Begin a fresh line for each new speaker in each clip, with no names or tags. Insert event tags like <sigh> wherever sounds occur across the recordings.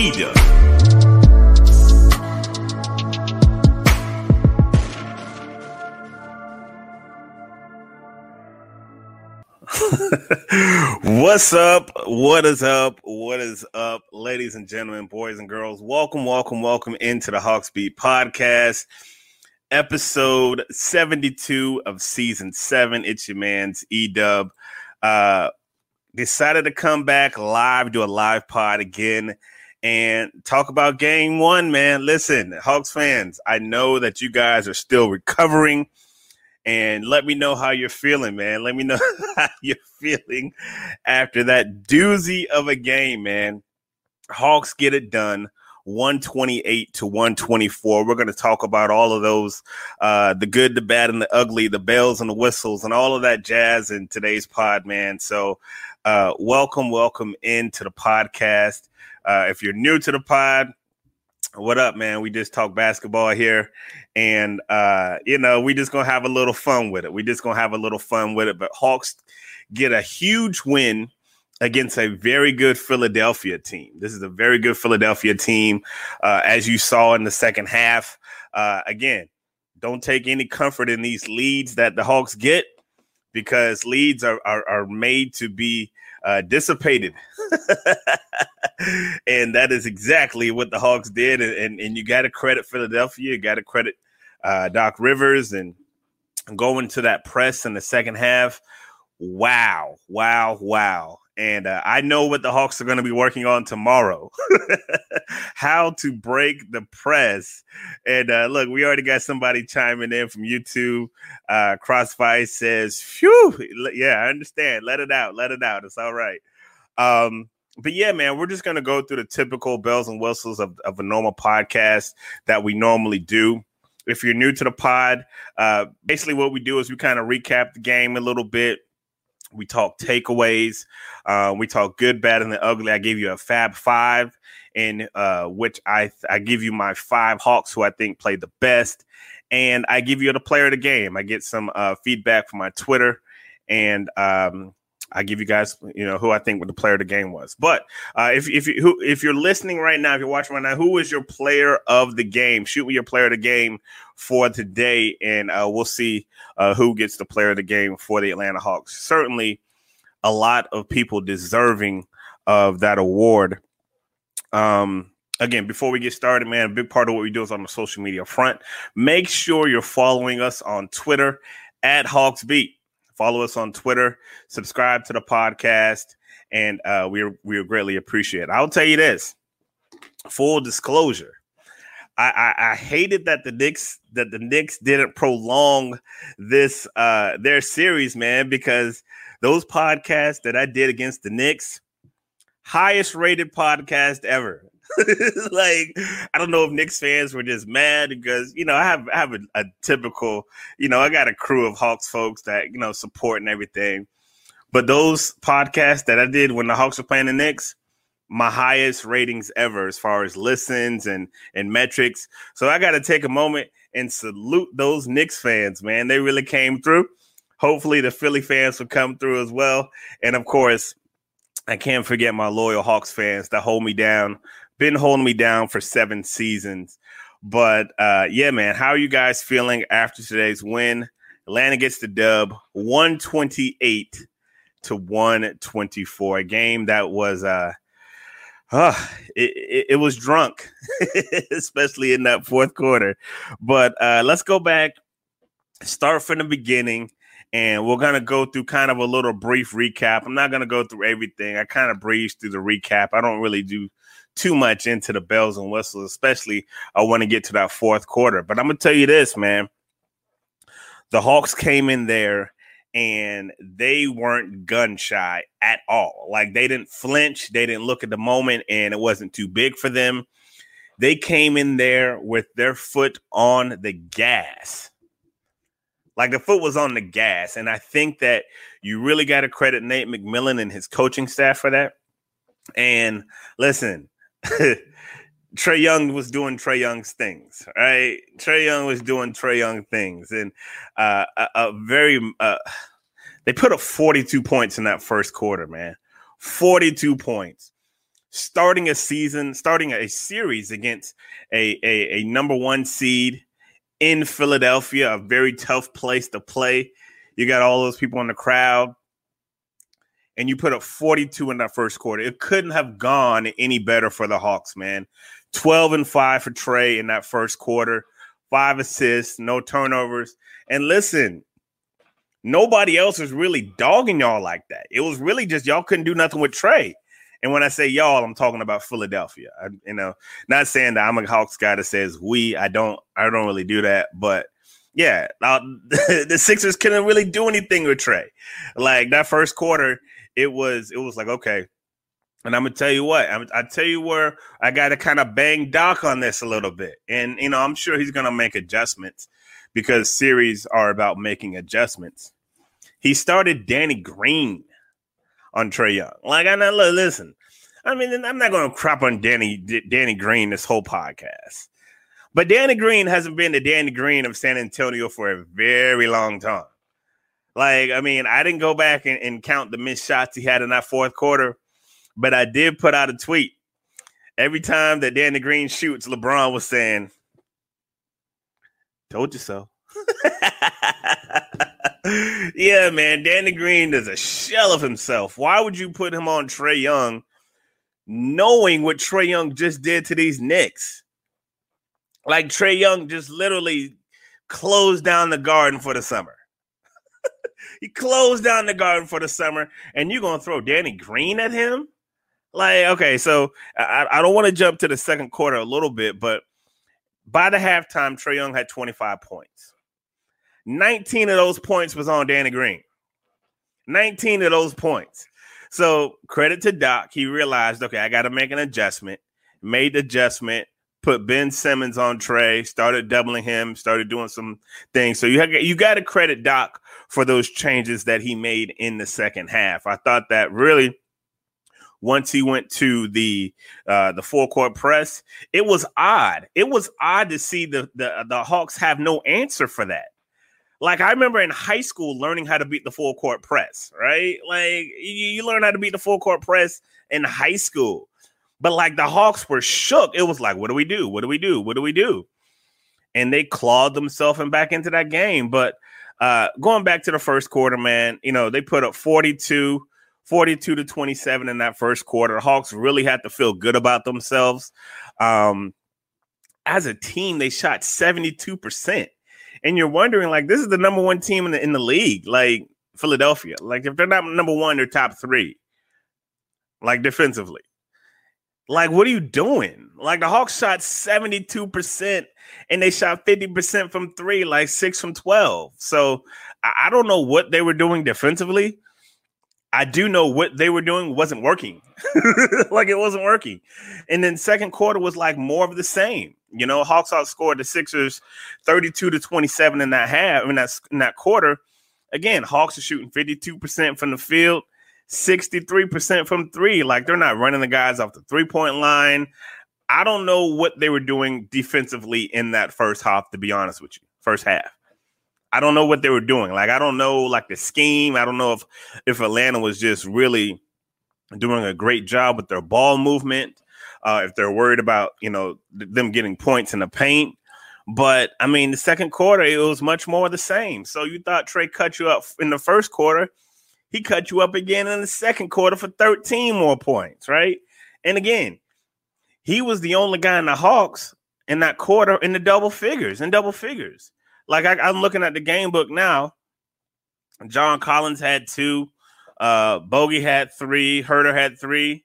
Eda. <laughs> What's up? What is up? What is up, ladies and gentlemen, boys and girls? Welcome, welcome, welcome into the Hawks Beat Podcast, episode 72 of season seven. It's your man's E Dub. Uh, decided to come back live, do a live pod again, and talk about game one, man. Listen, Hawks fans, I know that you guys are still recovering. And let me know how you're feeling, man. Let me know <laughs> how you're feeling after that doozy of a game, man. Hawks get it done. 128 to 124. We're going to talk about all of those uh, the good, the bad, and the ugly, the bells and the whistles, and all of that jazz in today's pod, man. So, uh, welcome, welcome into the podcast. Uh, if you're new to the pod, what up, man? We just talk basketball here, and uh, you know, we just gonna have a little fun with it. We just gonna have a little fun with it. But Hawks get a huge win against a very good Philadelphia team. This is a very good Philadelphia team, uh, as you saw in the second half. Uh, again, don't take any comfort in these leads that the Hawks get because leads are are, are made to be uh, dissipated. <laughs> and that is exactly what the Hawks did. And, and, and you got to credit Philadelphia. You got to credit uh, Doc Rivers and going to that press in the second half. Wow, wow, wow. And uh, I know what the Hawks are going to be working on tomorrow <laughs> how to break the press. And uh, look, we already got somebody chiming in from YouTube. Uh, Crossfire says, Phew, yeah, I understand. Let it out. Let it out. It's all right. Um, but yeah, man, we're just gonna go through the typical bells and whistles of, of a normal podcast that we normally do. If you're new to the pod, uh, basically what we do is we kind of recap the game a little bit. We talk takeaways. Uh, we talk good, bad, and the ugly. I give you a Fab Five, in uh, which I I give you my five Hawks who I think played the best, and I give you the player of the game. I get some uh, feedback from my Twitter, and um, I give you guys, you know, who I think the player of the game was. But uh, if if you who, if you're listening right now, if you're watching right now, who is your player of the game? Shoot me your player of the game for today, and uh, we'll see uh, who gets the player of the game for the Atlanta Hawks. Certainly, a lot of people deserving of that award. Um, again, before we get started, man, a big part of what we do is on the social media front. Make sure you're following us on Twitter at Hawks Beat. Follow us on Twitter, subscribe to the podcast, and uh, we we greatly appreciate it. I'll tell you this: full disclosure, I, I, I hated that the Knicks that the Knicks didn't prolong this uh, their series, man, because those podcasts that I did against the Knicks, highest rated podcast ever. <laughs> like I don't know if Knicks fans were just mad because you know I have I have a, a, typical you know I got a crew of Hawks folks that you know support and everything, but those podcasts that I did when the Hawks were playing the Knicks, my highest ratings ever as far as listens and and metrics. So I got to take a moment and salute those Knicks fans, man. They really came through. Hopefully the Philly fans will come through as well, and of course. I can't forget my loyal Hawks fans that hold me down been holding me down for seven seasons. But uh, yeah, man, how are you guys feeling after today's win? Atlanta gets the dub 128 to 124. A game that was uh uh, it, it, it was drunk, <laughs> especially in that fourth quarter. But uh, let's go back, start from the beginning, and we're gonna go through kind of a little brief recap. I'm not gonna go through everything. I kind of breezed through the recap. I don't really do too much into the bells and whistles, especially I want to get to that fourth quarter. But I'm gonna tell you this, man. The Hawks came in there and they weren't gun shy at all. Like they didn't flinch, they didn't look at the moment, and it wasn't too big for them. They came in there with their foot on the gas. Like the foot was on the gas. And I think that you really got to credit Nate McMillan and his coaching staff for that. And listen, <laughs> Trae Young was doing Trae Young's things, right? Trae Young was doing Trae Young things, and uh, a, a very uh, they put up 42 points in that first quarter, man. 42 points. Starting a season, starting a series against a, a, a number one seed in Philadelphia, a very tough place to play. You got all those people in the crowd and you put up 42 in that first quarter. It couldn't have gone any better for the Hawks, man. 12 and 5 for Trae in that first quarter, five assists, no turnovers. And listen, nobody else was really dogging y'all like that. It was really just y'all couldn't do nothing with Trae. And when I say y'all, I'm talking about Philadelphia. I, you know, not saying that I'm a Hawks guy that says we. I don't. I don't really do that. But yeah, uh, <laughs> the Sixers couldn't really do anything with Trae. Like that first quarter, it was it was like okay. And I'm gonna tell you what, I'm, I tell you where I got to kind of bang Doc on this a little bit, and you know I'm sure he's gonna make adjustments because series are about making adjustments. He started Danny Green on Trae Young. Like I know, listen, I mean I'm not gonna crap on Danny Danny Green this whole podcast, but Danny Green hasn't been the Danny Green of San Antonio for a very long time. Like, I mean, I didn't go back and, and count the missed shots he had in that fourth quarter, but I did put out a tweet. Every time that Danny Green shoots, LeBron was saying, Told you so. <laughs> yeah, man. Danny Green is a shell of himself. Why would you put him on Trae Young knowing what Trae Young just did to these Knicks? Like Trae Young just literally closed down the garden for the summer. <laughs> He closed down the garden for the summer, and you're gonna throw Danny Green at him? Like, okay, so I, I don't want to jump to the second quarter a little bit, but by the halftime, Trae Young had 25 points. 19 of those points was on Danny Green. 19 of those points. So credit to Doc. He realized, okay, I got to make an adjustment. Made the adjustment put Ben Simmons on Trae, started doubling him, started doing some things. So you have, you got to credit Doc for those changes that he made in the second half. I thought that really once he went to the uh, the full court press, it was odd. It was odd to see the the the Hawks have no answer for that. Like I remember in high school learning how to beat the full court press, right? Like you, you learn how to beat the full court press in high school. But like the Hawks were shook. It was like, what do we do? What do we do? What do we do? And they clawed themselves and back into that game. But uh going back to the first quarter, man, you know, they put up 42, 42 to 27 in that first quarter. The Hawks really had to feel good about themselves. Um as a team, they shot 72%. And you're wondering, like, this is the number one team in the in the league, like Philadelphia. Like, if they're not number one, they're top three, like defensively. Like, what are you doing? Like, the Hawks shot 72% and they shot 50% from three, like six from 12. So I, don't know what they were doing defensively. I do know what they were doing wasn't working. <laughs> like it wasn't working. And then second quarter was like more of the same. You know, Hawks outscored the Sixers 32 to 27 in that half, in that in that quarter. Again, Hawks are shooting 52% from the field, 63% from three. Like they're not running the guys off the three-point line. I don't know what they were doing defensively in that first half, to be honest with you. First half. I don't know what they were doing. Like I don't know like the scheme. I don't know if if Atlanta was just really doing a great job with their ball movement. Uh, if they're worried about you know them getting points in the paint. But I mean, the second quarter it was much more the same. So you thought Trae cut you up in the first quarter, he cut you up again in the second quarter for 13 more points, right? And again, he was the only guy in the Hawks in that quarter in the double figures, in double figures. Like I, am looking at the game book now. John Collins had two, uh, Bogey had three, Huerter had three,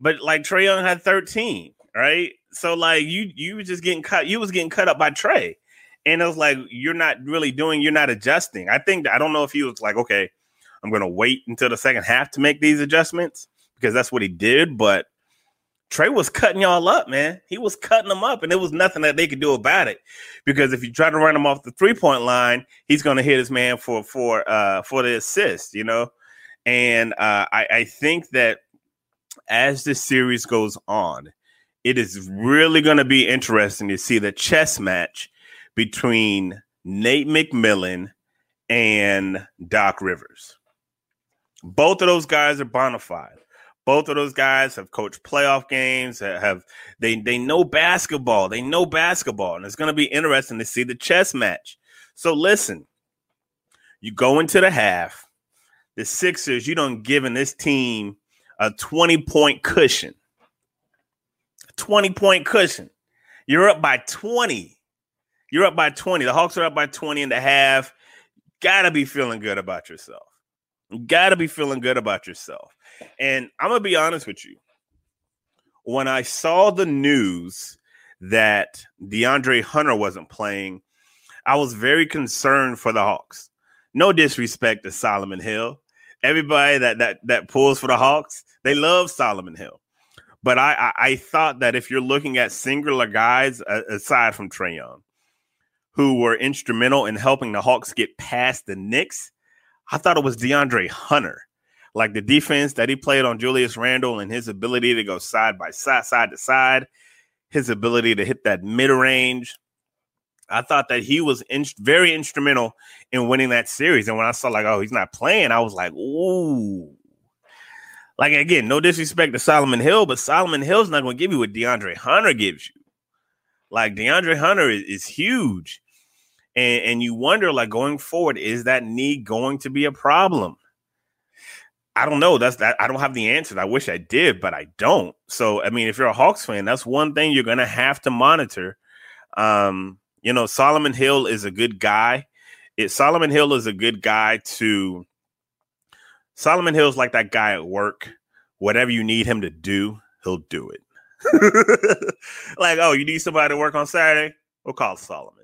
but like Trae Young had 13, right? So like you you were just getting cut, you was getting cut up by Trae. And it was like you're not really doing, you're not adjusting. I think I don't know if he was like, okay, I'm gonna wait until the second half to make these adjustments because that's what he did, but Trae was cutting y'all up, man. He was cutting them up, and there was nothing that they could do about it. Because if you try to run him off the three point line, he's going to hit his man for for uh for the assist, you know. And uh, I, I think that as the series goes on, it is really going to be interesting to see the chess match between Nate McMillan and Doc Rivers. Both of those guys are bona fide. Both of those guys have coached playoff games. Have they? They know basketball. They know basketball, and it's going to be interesting to see the chess match. So listen, you go into the half. The Sixers, you don't giving this team a twenty point cushion. Twenty point cushion. You're up by twenty. You're up by twenty. The Hawks are up by twenty and a half. Gotta be feeling good about yourself. Gotta be feeling good about yourself. And I'm gonna be honest with you. When I saw the news that DeAndre Hunter wasn't playing, I was very concerned for the Hawks. No disrespect to Solomon Hill. Everybody that that that pulls for the Hawks, they love Solomon Hill. But I, I, I thought that if you're looking at singular guys uh, aside from Trae Young, who were instrumental in helping the Hawks get past the Knicks, I thought it was DeAndre Hunter like the defense that he played on Julius Randle and his ability to go side by side, side to side, his ability to hit that mid range. I thought that he was in, very instrumental in winning that series. And when I saw like, oh, he's not playing, I was like, ooh. Like again, no disrespect to Solomon Hill, but Solomon Hill's not going to give you what DeAndre Hunter gives you. Like DeAndre Hunter is, is huge. And, and you wonder, like going forward, is that knee going to be a problem? I don't know. That's that. I don't have the answers. I wish I did, but I don't. So, I mean, if you're a Hawks fan, that's one thing you're gonna have to monitor. Um, you know, Solomon Hill is a good guy. It Solomon Hill is a good guy to. Solomon Hill's like that guy at work. Whatever you need him to do, he'll do it. <laughs> like, oh, you need somebody to work on Saturday? We'll call Solomon.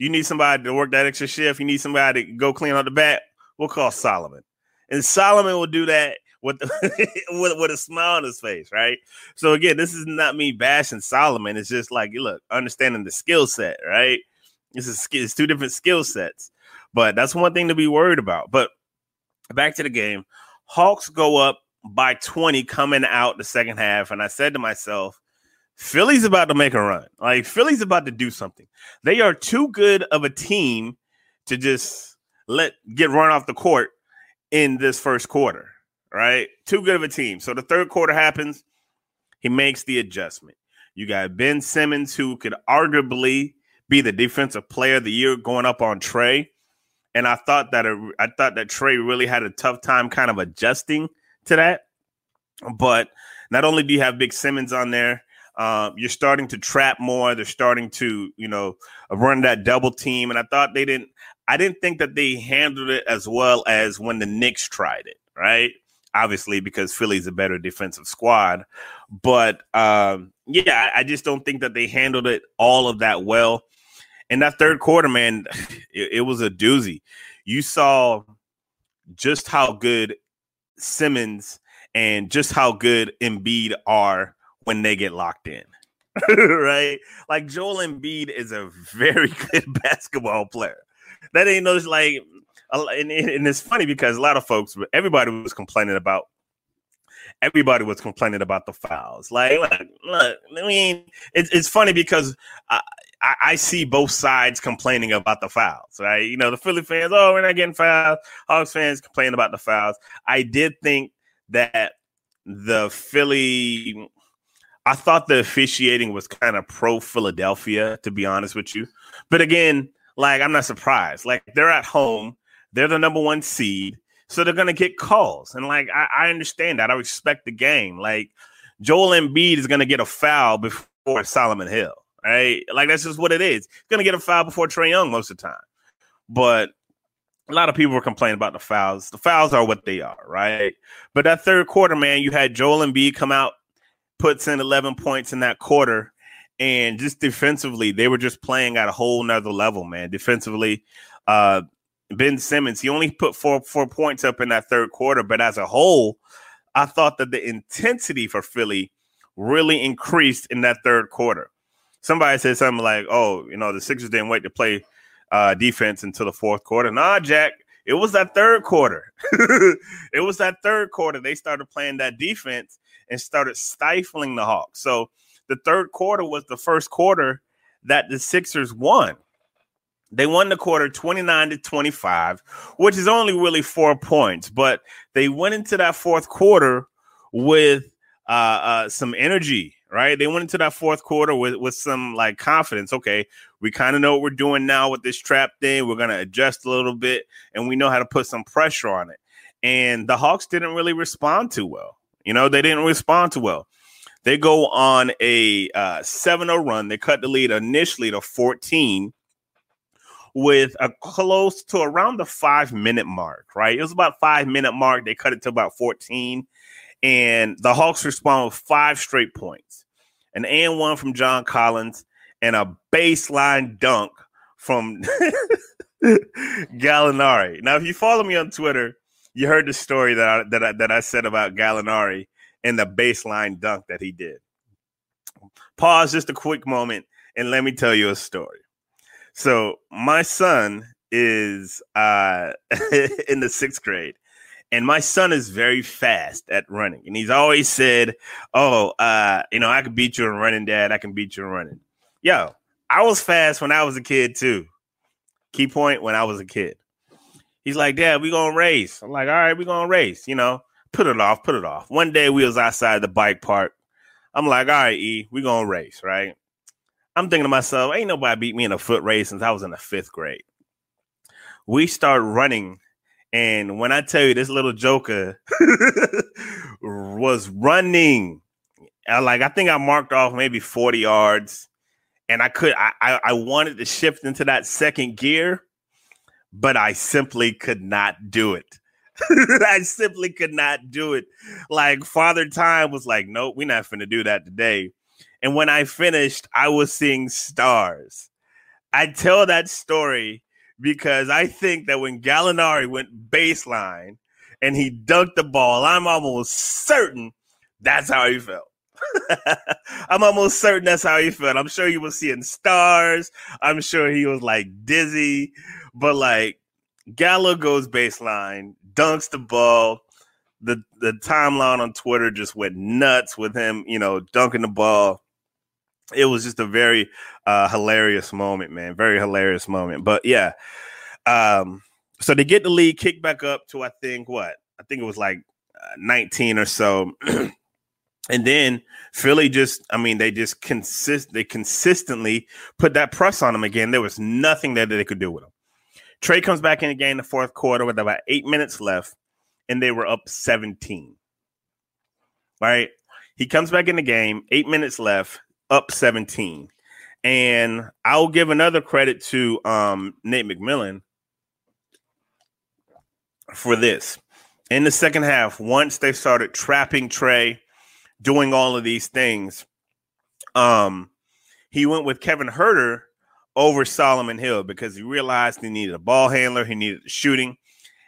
You need somebody to work that extra shift. You need somebody to go clean out the back. We'll call Solomon and Solomon will do that with, <laughs> with with a smile on his face, right? So again, this is not me bashing Solomon. It's just like you look, understanding the skill set, right? This is it's two different skill sets, but that's one thing to be worried about. But back to the game, Hawks go up by 20 coming out the second half, and I said to myself, Philly's about to make a run. Like Philly's about to do something. They are too good of a team to just let get run off the court in this first quarter, right? Too good of a team. So the third quarter happens. He makes the adjustment. You got Ben Simmons, who could arguably be the defensive player of the year going up on Trae. And I thought that a, I thought that Trae really had a tough time kind of adjusting to that. But not only do you have Big Simmons on there, uh, you're starting to trap more. They're starting to, you know, run that double team. And I thought they didn't. I didn't think that they handled it as well as when the Knicks tried it. Right? Obviously, because Philly's a better defensive squad. But um, yeah, I, I just don't think that they handled it all of that well. And that third quarter, man, <sighs> it, it was a doozy. You saw just how good Simmons and just how good Embiid are when they get locked in. <laughs> right? Like Joel Embiid is a very <laughs> good basketball player. That ain't no like and, and it's funny because a lot of folks everybody was complaining about everybody was complaining about the fouls. Like, look, look I mean, it's it's funny because I, I, I, see both sides complaining about the fouls, right? You know, the Philly fans, oh, we're not getting fouls. Hawks fans complaining about the fouls. I did think that the Philly, I thought the officiating was kind of pro Philadelphia, to be honest with you. But again, like, I'm not surprised. Like, they're at home, they're the number one seed. So they're gonna get calls, and like I, I understand that. I respect the game. Like Joel Embiid is gonna get a foul before Solomon Hill, right? Like that's just what it is. He's gonna get a foul before Trae Young most of the time. But a lot of people were complaining about the fouls. The fouls are what they are, right? But that third quarter, man, you had Joel Embiid come out, puts in 11 points in that quarter, and just defensively, they were just playing at a whole nother level, man. Defensively, uh, Ben Simmons, he only put four four points up in that third quarter, but as a whole, I thought that the intensity for Philly really increased in that third quarter. Somebody said something like, "Oh, you know, the Sixers didn't wait to play uh, defense until the fourth quarter." Nah, Jack, it was that third quarter. <laughs> it was that third quarter they started playing that defense and started stifling the Hawks. So the third quarter was the first quarter that the Sixers won. They won the quarter 29 to 25, which is only really four points, but they went into that fourth quarter with uh, uh, some energy, right? They went into that fourth quarter with, with some like confidence. Okay, we kind of know what we're doing now with this trap thing. We're going to adjust a little bit and we know how to put some pressure on it. And the Hawks didn't really respond too well. You know, they didn't respond too well. They go on a uh, 7 0 run. They cut the lead initially to 14 with a close to around the five minute mark, right? It was about five minute mark. They cut it to about 14. And the Hawks respond with five straight points. An and one from John Collins and a baseline dunk from <laughs> Gallinari. Now, if you follow me on Twitter, you heard the story that I, that I, that I said about Gallinari and the baseline dunk that he did. Pause just a quick moment and let me tell you a story. So my son is uh, <laughs> in the sixth grade, and my son is very fast at running, and he's always said, "Oh, uh, you know, I can beat you in running, Dad. I can beat you in running." Yo, I was fast when I was a kid too. Key point: when I was a kid, he's like, "Dad, we gonna race." I'm like, "All right, we gonna race." You know, put it off, put it off. One day we was outside the bike park. I'm like, "All right, E, we gonna race, right?" I'm thinking to myself, ain't nobody beat me in a foot race since I was in the fifth grade. We start running, and when I tell you this little joker <laughs> was running, I like I think I marked off maybe 40 yards, and I could I, I, I wanted to shift into that second gear, but I simply could not do it. <laughs> I simply could not do it. Like Father Time was like, nope, we're not gonna do that today. And when I finished, I was seeing stars. I tell that story because I think that when Gallinari went baseline and he dunked the ball, I'm almost certain that's how he felt. <laughs> I'm almost certain that's how he felt. I'm sure he was seeing stars. I'm sure he was like dizzy, but like Gallo goes baseline, dunks the ball. The the timeline on Twitter just went nuts with him, you know, dunking the ball it was just a very uh, hilarious moment, man. Very hilarious moment. But yeah, Um, so they get the lead kicked back up to I think what I think it was like uh, 19 or so. <clears throat> and then Philly just, I mean, they just consist, they consistently put that press on them again. There was nothing that they could do with them. Trae comes back in the game in the fourth quarter with about eight minutes left, and they were up 17. Right? He comes back in the game, eight minutes left, up 17. And I'll give another credit to um, Nate McMillan for this. In the second half, once they started trapping Trae, doing all of these things, um, he went with Kevin Huerter over Solomon Hill because he realized he needed a ball handler, he needed shooting,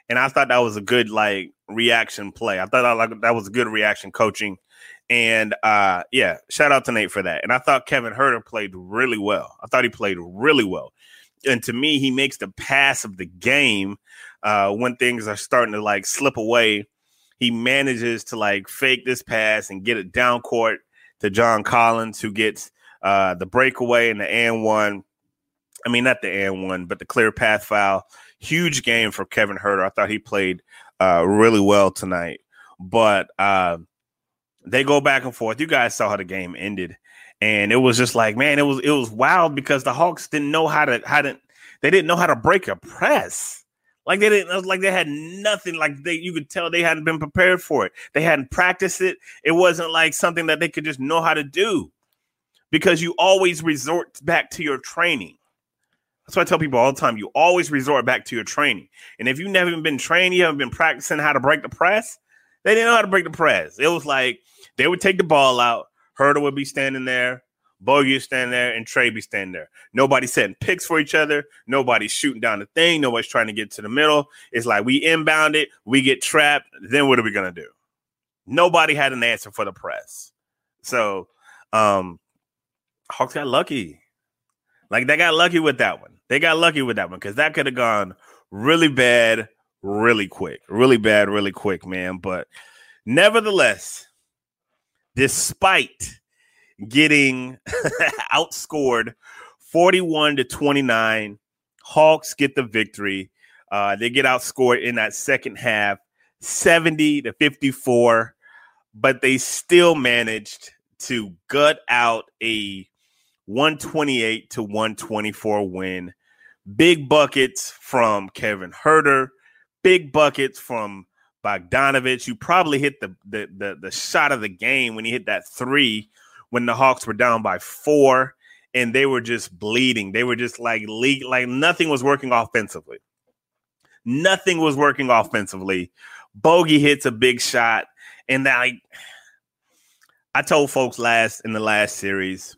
and I thought that was a good like reaction play. I thought that, like that was a good reaction coaching, and uh, yeah, shout out to Nate for that. And I thought Kevin Huerter played really well. I thought he played really well, and to me, he makes the pass of the game uh, when things are starting to like slip away. He manages to like fake this pass and get it down court to John Collins, who gets uh, the breakaway and the and one I mean, not the and one, but the clear path foul. Huge game for Kevin Huerter. I thought he played uh, really well tonight. But uh, they go back and forth. You guys saw how the game ended, and it was just like, man, it was it was wild because the Hawks didn't know how to how to they didn't know how to break a press. Like they didn't like they had nothing. Like they you could tell they hadn't been prepared for it. They hadn't practiced it. It wasn't like something that they could just know how to do because you always resort back to your training. That's why I tell people all the time you always resort back to your training. And if you've never been trained, you haven't been practicing how to break the press, they didn't know how to break the press. It was like they would take the ball out, Huerter would be standing there, Bogey would stand there, and Trae be standing there. Nobody setting picks for each other. Nobody's shooting down the thing. Nobody's trying to get to the middle. It's like we inbound it, we get trapped. Then what are we gonna do? Nobody had an answer for the press. So um Hawks got lucky. Like they got lucky with that one. They got lucky with that one because that could have gone really bad, really quick, really bad, really quick, man. But nevertheless, despite getting <laughs> outscored 41 to 29, Hawks get the victory. Uh, they get outscored in that second half, 70 to 54, but they still managed to gut out a 128 to 124 win. Big buckets from Kevin Huerter, big buckets from Bogdanovich. You probably hit the, the the the shot of the game when he hit that three when the Hawks were down by four and they were just bleeding. They were just like leak, like nothing was working offensively. Nothing was working offensively. Bogey hits a big shot, and like I told folks last in the last series,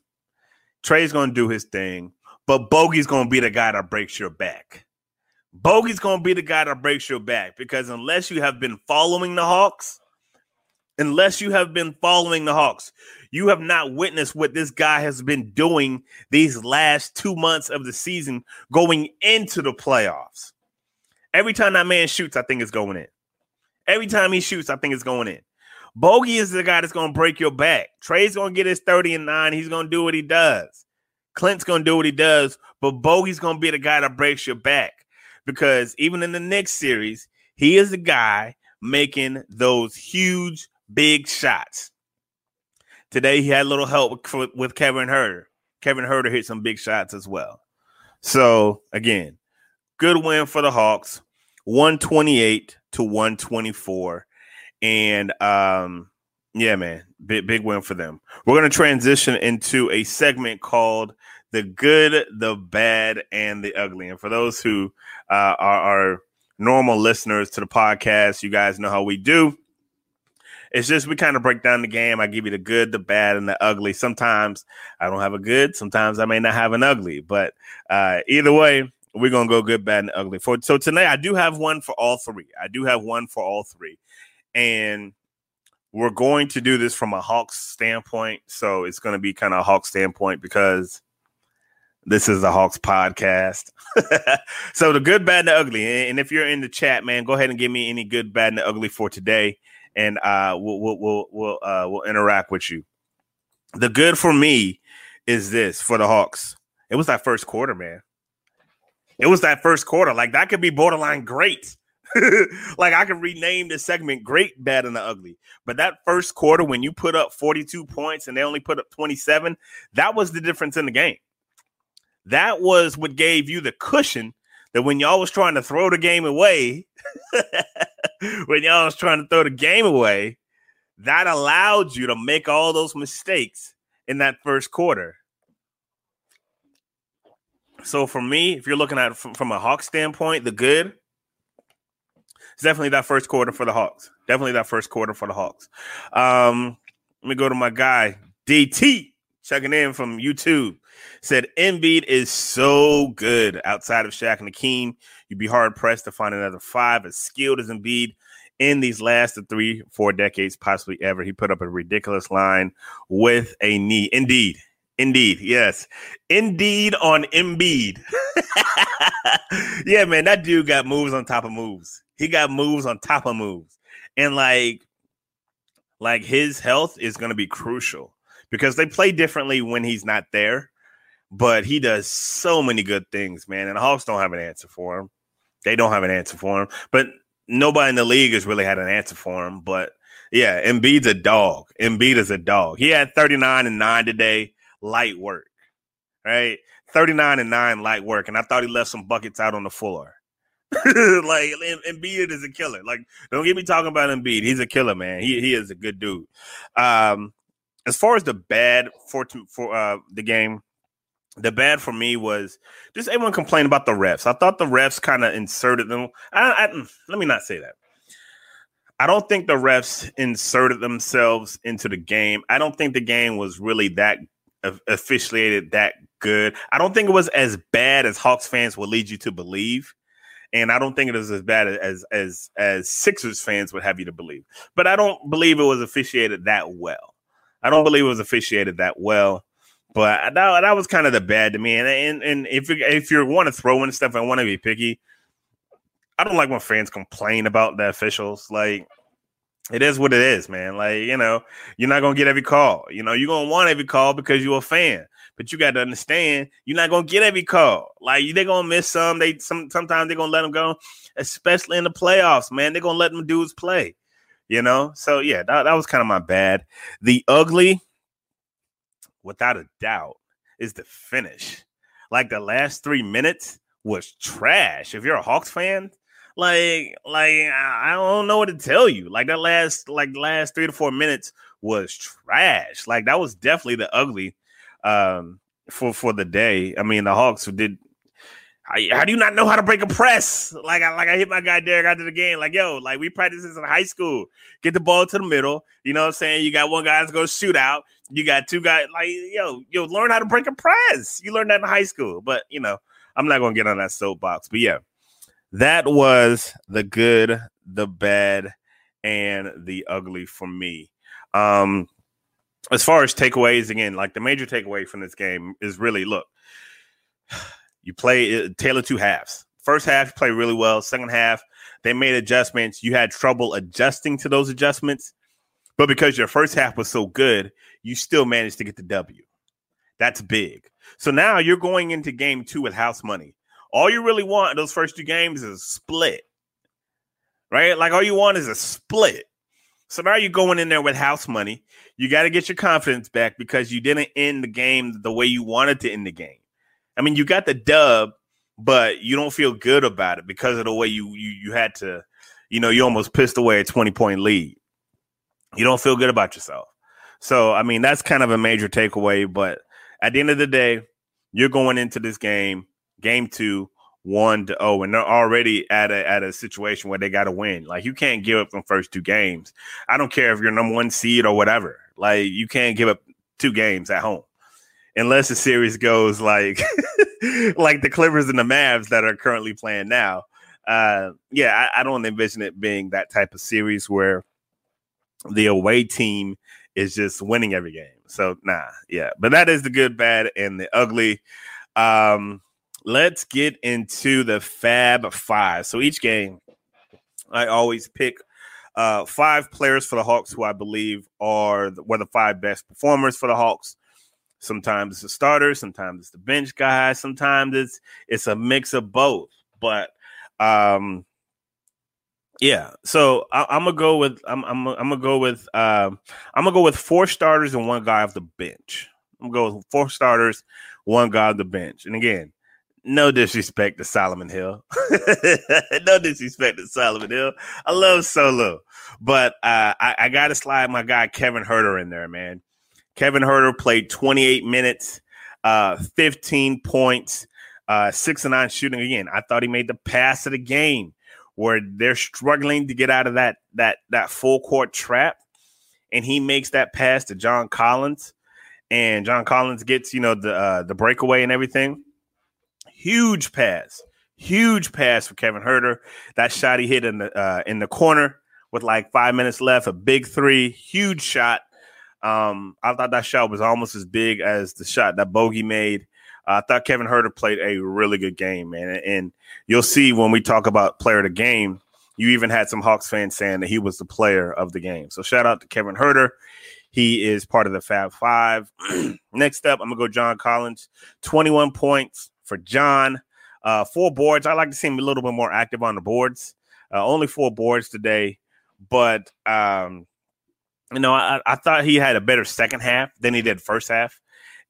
Trae's gonna do his thing, but Bogey's gonna be the guy that breaks your back. Bogey's gonna be the guy that breaks your back because unless you have been following the Hawks, unless you have been following the Hawks, you have not witnessed what this guy has been doing these last two months of the season going into the playoffs. Every time that man shoots, I think it's going in. Every time he shoots, I think it's going in. Bogey is the guy that's going to break your back. Trae's going to get his 30 and 9. He's going to do what he does. Clint's going to do what he does, but Bogey's going to be the guy that breaks your back because even in the next series, he is the guy making those huge, big shots. Today, he had a little help with, Kevin Huerter. Kevin Huerter hit some big shots as well. So, again, good win for the Hawks 128 to 124. And um, yeah, man, big big win for them. We're gonna transition into a segment called "The Good, the Bad, and the Ugly." And for those who uh, are, are normal listeners to the podcast, you guys know how we do. It's just we kind of break down the game. I give you the good, the bad, and the ugly. Sometimes I don't have a good. Sometimes I may not have an ugly. But uh, either way, we're gonna go good, bad, and ugly. For so tonight, I do have one for all three. I do have one for all three and we're going to do this from a Hawks standpoint. So it's going to be kind of a Hawks standpoint because this is a Hawks podcast. <laughs> so the good, bad, and the ugly. And if you're in the chat, man, go ahead and give me any good, bad, and the ugly for today, and uh, we'll we'll we'll we'll, uh, we'll interact with you. The good for me is this for the Hawks. It was that first quarter, man. It was that first quarter. Like that could be borderline great. <laughs> like I could rename this segment Great, Bad, and the Ugly. But that first quarter, when you put up 42 points and they only put up 27, that was the difference in the game. That was what gave you the cushion that when y'all was trying to throw the game away, <laughs> when y'all was trying to throw the game away, that allowed you to make all those mistakes in that first quarter. So for me, if you're looking at from a Hawk standpoint, the good, it's definitely that first quarter for the Hawks. Definitely that first quarter for the Hawks. Um, let me go to my guy DT checking in from YouTube. Said Embiid is so good outside of Shaq and Hakeem. You'd be hard pressed to find another five as skilled as Embiid in these last three, four decades, possibly ever. He put up a ridiculous line with a knee. Indeed. Indeed, yes. Indeed on Embiid. <laughs> yeah, man, that dude got moves on top of moves. He got moves on top of moves. And like like his health is going to be crucial because they play differently when he's not there. But he does so many good things, man. And the Hawks don't have an answer for him. They don't have an answer for him. But nobody in the league has really had an answer for him. But yeah, Embiid's a dog. Embiid is a dog. He had 39 and 9 today light work, right? 39 and 9 light work. And I thought he left some buckets out on the floor. <laughs> like Embiid is a killer. Like, don't get me talking about Embiid. He's a killer, man. He he is a good dude. Um, as far as the bad for for uh the game, the bad for me was just everyone complained about the refs. I thought the refs kind of inserted them. I, I, mm, let me not say that. I don't think the refs inserted themselves into the game. I don't think the game was really that officiated that good. I don't think it was as bad as Hawks fans will lead you to believe. And I don't think it was as bad as as as Sixers fans would have you to believe. But I don't believe it was officiated that well. I don't believe it was officiated that well. But that, that was kind of the bad to me. And and, and if you, if you want to throw in stuff and want to be picky, I don't like when fans complain about the officials. Like it is what it is, man. Like, you know, you're not gonna get every call. You know, you're gonna want every call because you're a fan. But you got to understand, you're not gonna get every call. Like they're gonna miss some. They some sometimes they're gonna let them go, especially in the playoffs, man. They're gonna let them dudes play. You know, so yeah, that, that was kind of my bad. The ugly, without a doubt, is the finish. Like the last three minutes was trash. If you're a Hawks fan, like, like I don't know what to tell you. Like that last, like last three to four minutes was trash. Like that was definitely the ugly um, for for the day. I mean, the Hawks who did. How, do you not know how to break a press? Like I like I hit my guy Derek after the game. Like yo, like we practice this in high school. Get the ball to the middle. You know what I'm saying? You got one guy that's gonna shoot out. You got two guys like yo, yo, learn how to break a press. You learned that in high school. But you know, I'm not gonna get on that soapbox. But yeah, that was the good, the bad, and the ugly for me. Um, as far as takeaways, again, like the major takeaway from this game is really look, you play uh, Taylor two halves. First half, you play really well. Second half, they made adjustments. You had trouble adjusting to those adjustments, but because your first half was so good, you still managed to get the W. That's big. So now you're going into game two with house money. All you really want in those first two games is a split, right? Like all you want is a split. So now you're going in there with house money. You got to get your confidence back because you didn't end the game the way you wanted to end the game. I mean, you got the dub, but you don't feel good about it because of the way you you you had to, you know, you almost pissed away a 20 point lead. You don't feel good about yourself. So, I mean, that's kind of a major takeaway, but at the end of the day, you're going into this game game two, one to oh, and they're already at a at a situation where they got to win. Like you can't give up the first two games. I don't care if you're number one seed or whatever. Like you can't give up two games at home unless the series goes like <laughs> like the Clippers and the Mavs that are currently playing now. Uh, yeah, I, I don't envision it being that type of series where the away team is just winning every game. So nah, yeah. But that is the good, bad, and the ugly. Um, let's get into the Fab Five. So each game, I always pick uh, five players for the Hawks who I believe are the, were the five best performers for the Hawks. Sometimes it's the starter, sometimes it's the bench guy, sometimes it's it's a mix of both. But um yeah, so I, am gonna go with I'm I'm I'm gonna go with um I'm gonna go with four starters and one guy off the bench. I'm gonna go with four starters, one guy off the bench. And again, no disrespect to Solomon Hill. <laughs> no disrespect to Solomon Hill. I love Solo, but uh, I, I got to slide my guy Kevin Huerter in there, man. Kevin Huerter played 28 minutes, uh, 15 points, uh, six and nine shooting. Again, I thought he made the pass of the game where they're struggling to get out of that that that full court trap, and he makes that pass to John Collins, and John Collins gets you know the uh, the breakaway and everything. Huge pass, huge pass for Kevin Huerter. That shot he hit in the uh, in the corner with like five minutes left, a big three, huge shot. Um, I thought that shot was almost as big as the shot that Bogey made. Uh, I thought Kevin Huerter played a really good game, man. And you'll see when we talk about player of the game, you even had some Hawks fans saying that he was the player of the game. So shout out to Kevin Huerter. He is part of the Fab Five. <clears throat> Next up, I'm gonna go John Collins. 21 points for John. Uh, four boards. I like to see him a little bit more active on the boards. Uh, only four boards today, but um, you know, I, I thought he had a better second half than he did first half.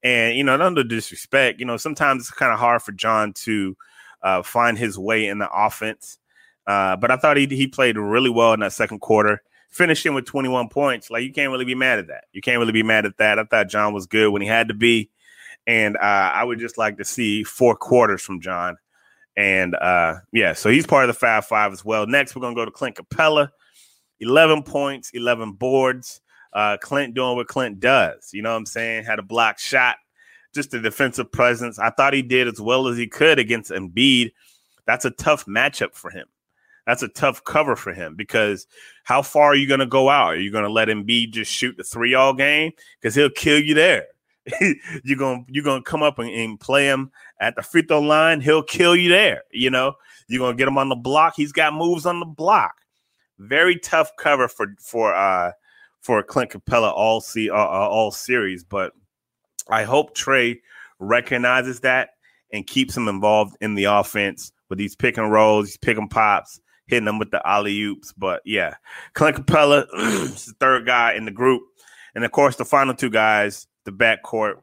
And you know, under disrespect, you know, sometimes it's kind of hard for John to uh, find his way in the offense. Uh, but I thought he he played really well in that second quarter, finishing with 21 points. Like you can't really be mad at that. You can't really be mad at that. I thought John was good when he had to be, and uh, I would just like to see four quarters from John. And uh, yeah, so he's part of the five Five as well. Next, we're gonna go to Clint Capella, 11 points, 11 boards. Uh, Clint doing what Clint does. You know what I'm saying? Had a block shot, just a defensive presence. I thought he did as well as he could against Embiid. That's a tough matchup for him. That's a tough cover for him because how far are you going to go out? Are you going to let Embiid just shoot the three all game? Because he'll kill you there. <laughs> you're gonna you're gonna come up and, and, play him at the free throw line. He'll kill you there. You know you're gonna get him on the block. He's got moves on the block. Very tough cover for for uh for Clint Capella all see uh, uh, all series, but I hope Trey recognizes that and keeps him involved in the offense with these pick and rolls, these pick and pops, hitting them with the alley oops. But yeah, Clint Capella <clears throat> is the third guy in the group, and of course the final two guys, the backcourt,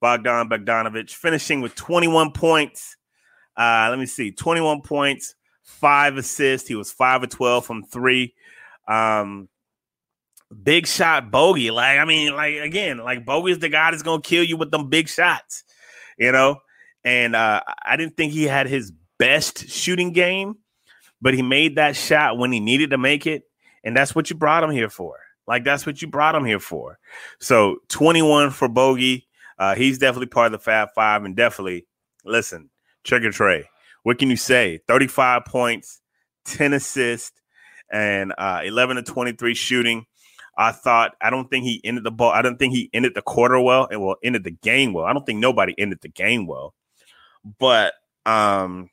Bogdan Bogdanovic, finishing with 21 points. Uh, let me see, 21 points, five assists. He was five of 12 from three. Um, big shot bogey. Like, I mean, like again, like bogey's the guy that's gonna kill you with them big shots, you know. And uh, I didn't think he had his best shooting game, but he made that shot when he needed to make it, and that's what you brought him here for. Like that's what you brought him here for. So 21 for bogey. Uh, he's definitely part of the Fab Five, and definitely listen, Trigger Trae what can you say? 35 points, 10 assists, and uh, 11 to 23 shooting. I thought I don't think he ended the ball. I don't think he ended the quarter well and well ended the game well. I don't think nobody ended the game well. But um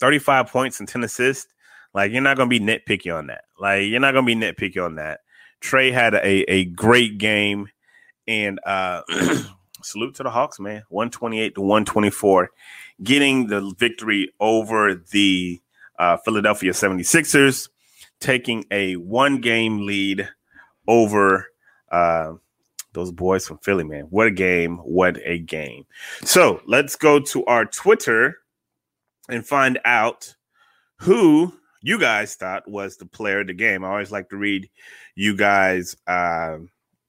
35 points and 10 assists, like you're not gonna be nitpicky on that. Like you're not gonna be nitpicky on that. Trae had a, a great game and uh <clears throat> salute to the Hawks, man. 128 to 124 getting the victory over the uh, Philadelphia 76ers, taking a one game lead over uh, those boys from Philly, man. What a game. What a game. So let's go to our Twitter and find out who you guys thought was the player of the game. I always like to read you guys. Uh,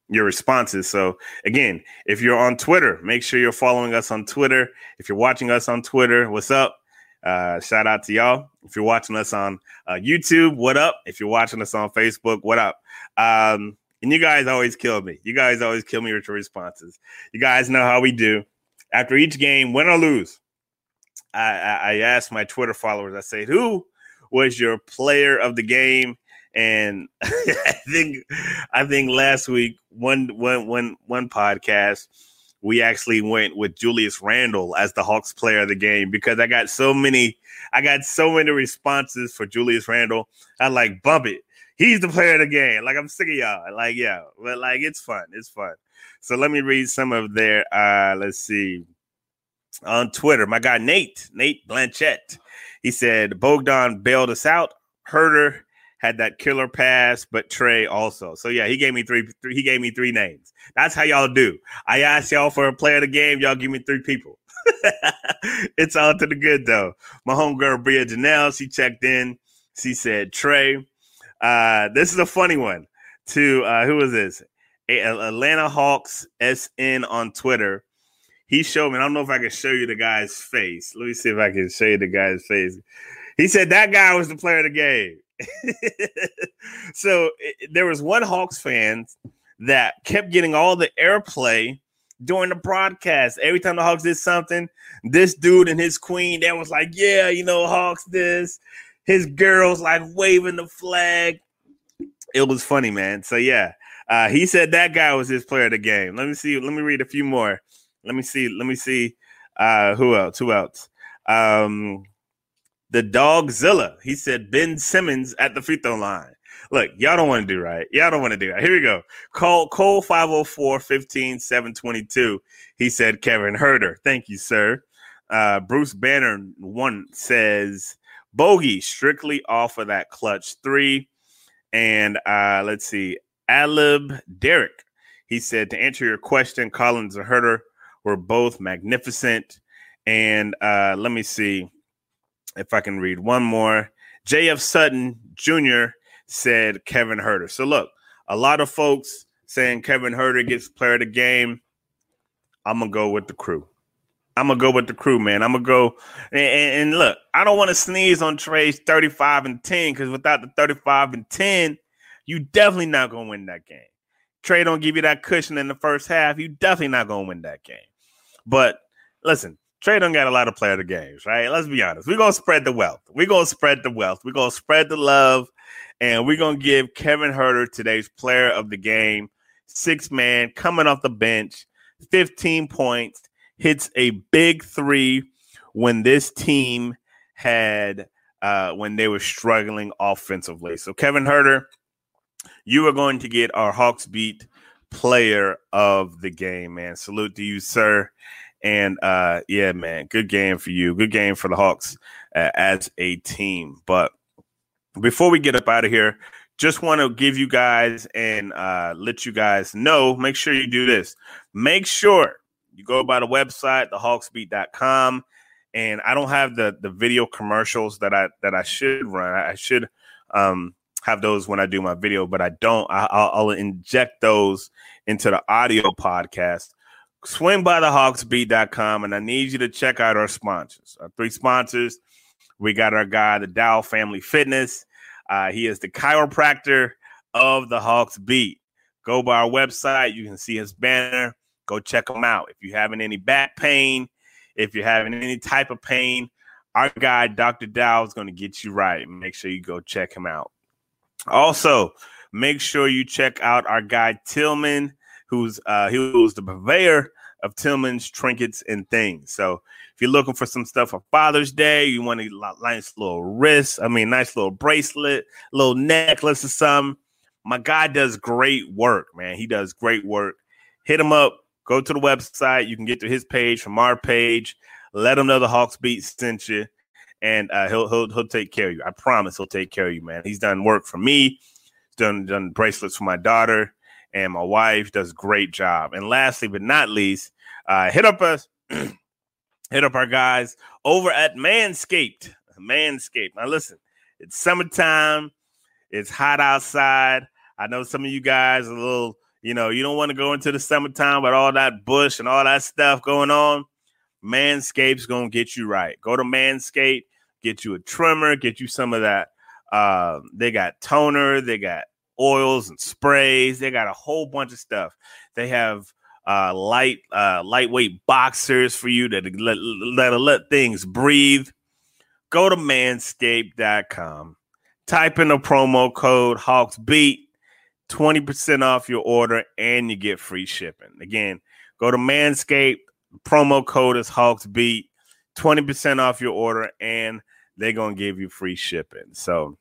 your responses. So again, if you're on Twitter, make sure you're following us on Twitter. If you're watching us on Twitter, what's up? Uh, shout out to y'all. If you're watching us on uh, YouTube, what up? If you're watching us on Facebook, what up? Um, and you guys always kill me. You guys always kill me with your responses. You guys know how we do. After each game, win or lose, I, I, I ask my Twitter followers, I say, who was your player of the game? And <laughs> I think I think last week one one one one podcast we actually went with Julius Randle as the Hawks player of the game because I got so many I got so many responses for Julius Randle. I like bump it. He's the player of the game. Like I'm sick of y'all. Like yeah, but like it's fun. It's fun. So let me read some of their. uh Let's see. On Twitter, my guy Nate Nate Blanchett, he said Bogdan bailed us out. Herder had that killer pass, but Trey also. So yeah, he gave me three, three. He gave me three names. That's how y'all do. I asked y'all for a player of the game. Y'all give me three people. <laughs> it's all to the good though. My homegirl Bria Janelle, she checked in. She said Trey. Uh, this is a funny one. To uh, who was this? Atlanta Hawks SN on Twitter. He showed me. I don't know if I can show you the guy's face. Let me see if I can show you the guy's face. He said that guy was the player of the game. <laughs> so it, there was one Hawks fan that kept getting all the airplay during the broadcast. Every time the Hawks did something, this dude and his queen, that was like, yeah, you know, Hawks this. His girls like waving the flag. It was funny, man. So yeah, uh, he said that guy was his player of the game. Let me see. Let me read a few more. Let me see. Let me see. Uh, who else? Who else? Um, the Dogzilla. He said Ben Simmons at the free throw line. Look, y'all don't want to do right. Y'all don't want to do right. Here we go. Call Cole 504 15 722. He said Kevin Herder. Thank you, sir. Uh, Bruce Banner one says Bogey strictly off of that clutch three. And uh, let's see, Alib Derek. He said to answer your question, Collins and Huerter were both magnificent. And uh, let me see if I can read one more. J.F. Sutton Jr. said Kevin Huerter. So look, a lot of folks saying Kevin Huerter gets player of the game. I'm gonna go with the crew. I'm gonna go with the crew, man. I'm gonna go and, and look. I don't want to sneeze on Trae's 35 and 10 because without the 35 and 10, you definitely not gonna win that game. Trey don't give you that cushion in the first half. You definitely not gonna win that game. But listen, Trae don't got a lot of player of the games, right? Let's be honest. We're gonna spread the wealth. We're gonna spread the wealth. We're gonna spread the love, and we're gonna give Kevin Huerter today's player of the game. Six man coming off the bench, 15 points, hits a big three when this team had uh when they were struggling offensively. So Kevin Huerter, you are going to get our Hawks beat player of the game, man. Salute to you, sir. And uh, yeah, man, good game for you. Good game for the Hawks uh, as a team. But before we get up out of here, just want to give you guys and uh, let you guys know make sure you do this. Make sure you go by the website, thehawksbeat.com. And I don't have the the video commercials that I that I should run. I should um, have those when I do my video, but I don't. I, I'll, I'll inject those into the audio podcast swing by the hawksbeat.com and I need you to check out our sponsors. Our three sponsors. We got our guy, the Dow Family Fitness. Uh, he is the chiropractor of the Hawks Beat. Go by our website. You can see his banner. Go check him out. If you're having any back pain, if you're having any type of pain, our guy, Dr. Dow, is going to get you right. Make sure you go check him out. Also, make sure you check out our guy, Tillman who's uh, he was the purveyor of Tillman's trinkets and things. So if you're looking for some stuff for Father's Day, you want a nice little wrist, I mean, nice little bracelet, little necklace or something. My guy does great work, man. He does great work. Hit him up. Go to the website. You can get to his page from our page. Let him know the Hawks beat sent you, and uh, he'll he'll he'll take care of you. I promise he'll take care of you, man. He's done work for me. Done done bracelets for my daughter and my wife does great job. And lastly, but not least, uh, hit up us, <clears throat> hit up our guys over at Manscaped. Manscaped. Now listen, it's summertime. It's hot outside. I know some of you guys a little, you know, you don't want to go into the summertime with all that bush and all that stuff going on. Manscaped's gonna get you right. Go to Manscaped, get you a trimmer, get you some of that. Uh, they got toner, they got oils and sprays. They got a whole bunch of stuff. They have uh, light, uh, lightweight boxers for you that let, let, let things breathe. Go to manscaped.com. Type in the promo code HawksBeat, 20% off your order, and you get free shipping. Again, go to Manscaped. Promo code is HawksBeat, 20% off your order, and they're to give you free shipping. So,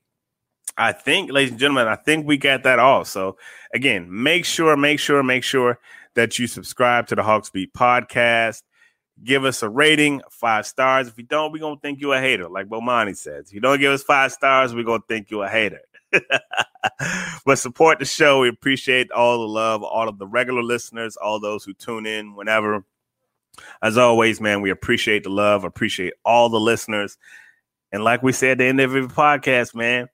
I think, ladies and gentlemen, I think we got that all. So again, make sure, make sure, make sure that you subscribe to the Hawks Beat podcast. Give us a rating, five stars. If you don't, we're gonna think you a hater, like Bomani says. If you don't give us five stars, we're gonna think you a hater. <laughs> but support the show. We appreciate all the love, all of the regular listeners, all those who tune in whenever. As always, man, we appreciate the love, appreciate all the listeners. And like we said at the end of every podcast, man,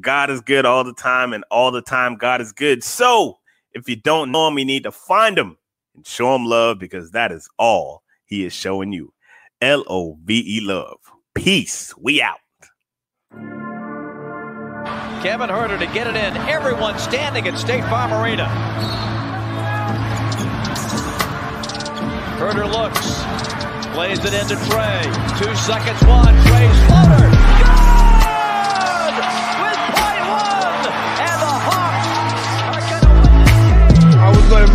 God is good all the time, and all the time, God is good. So if you don't know him, you need to find him and show him love because that is all he is showing you. L O V E love. Peace. We out.
Kevin Huerter to get it in. Everyone standing at State Farm Arena. Huerter looks, plays it into Trey. Two seconds, one. Trey's floater.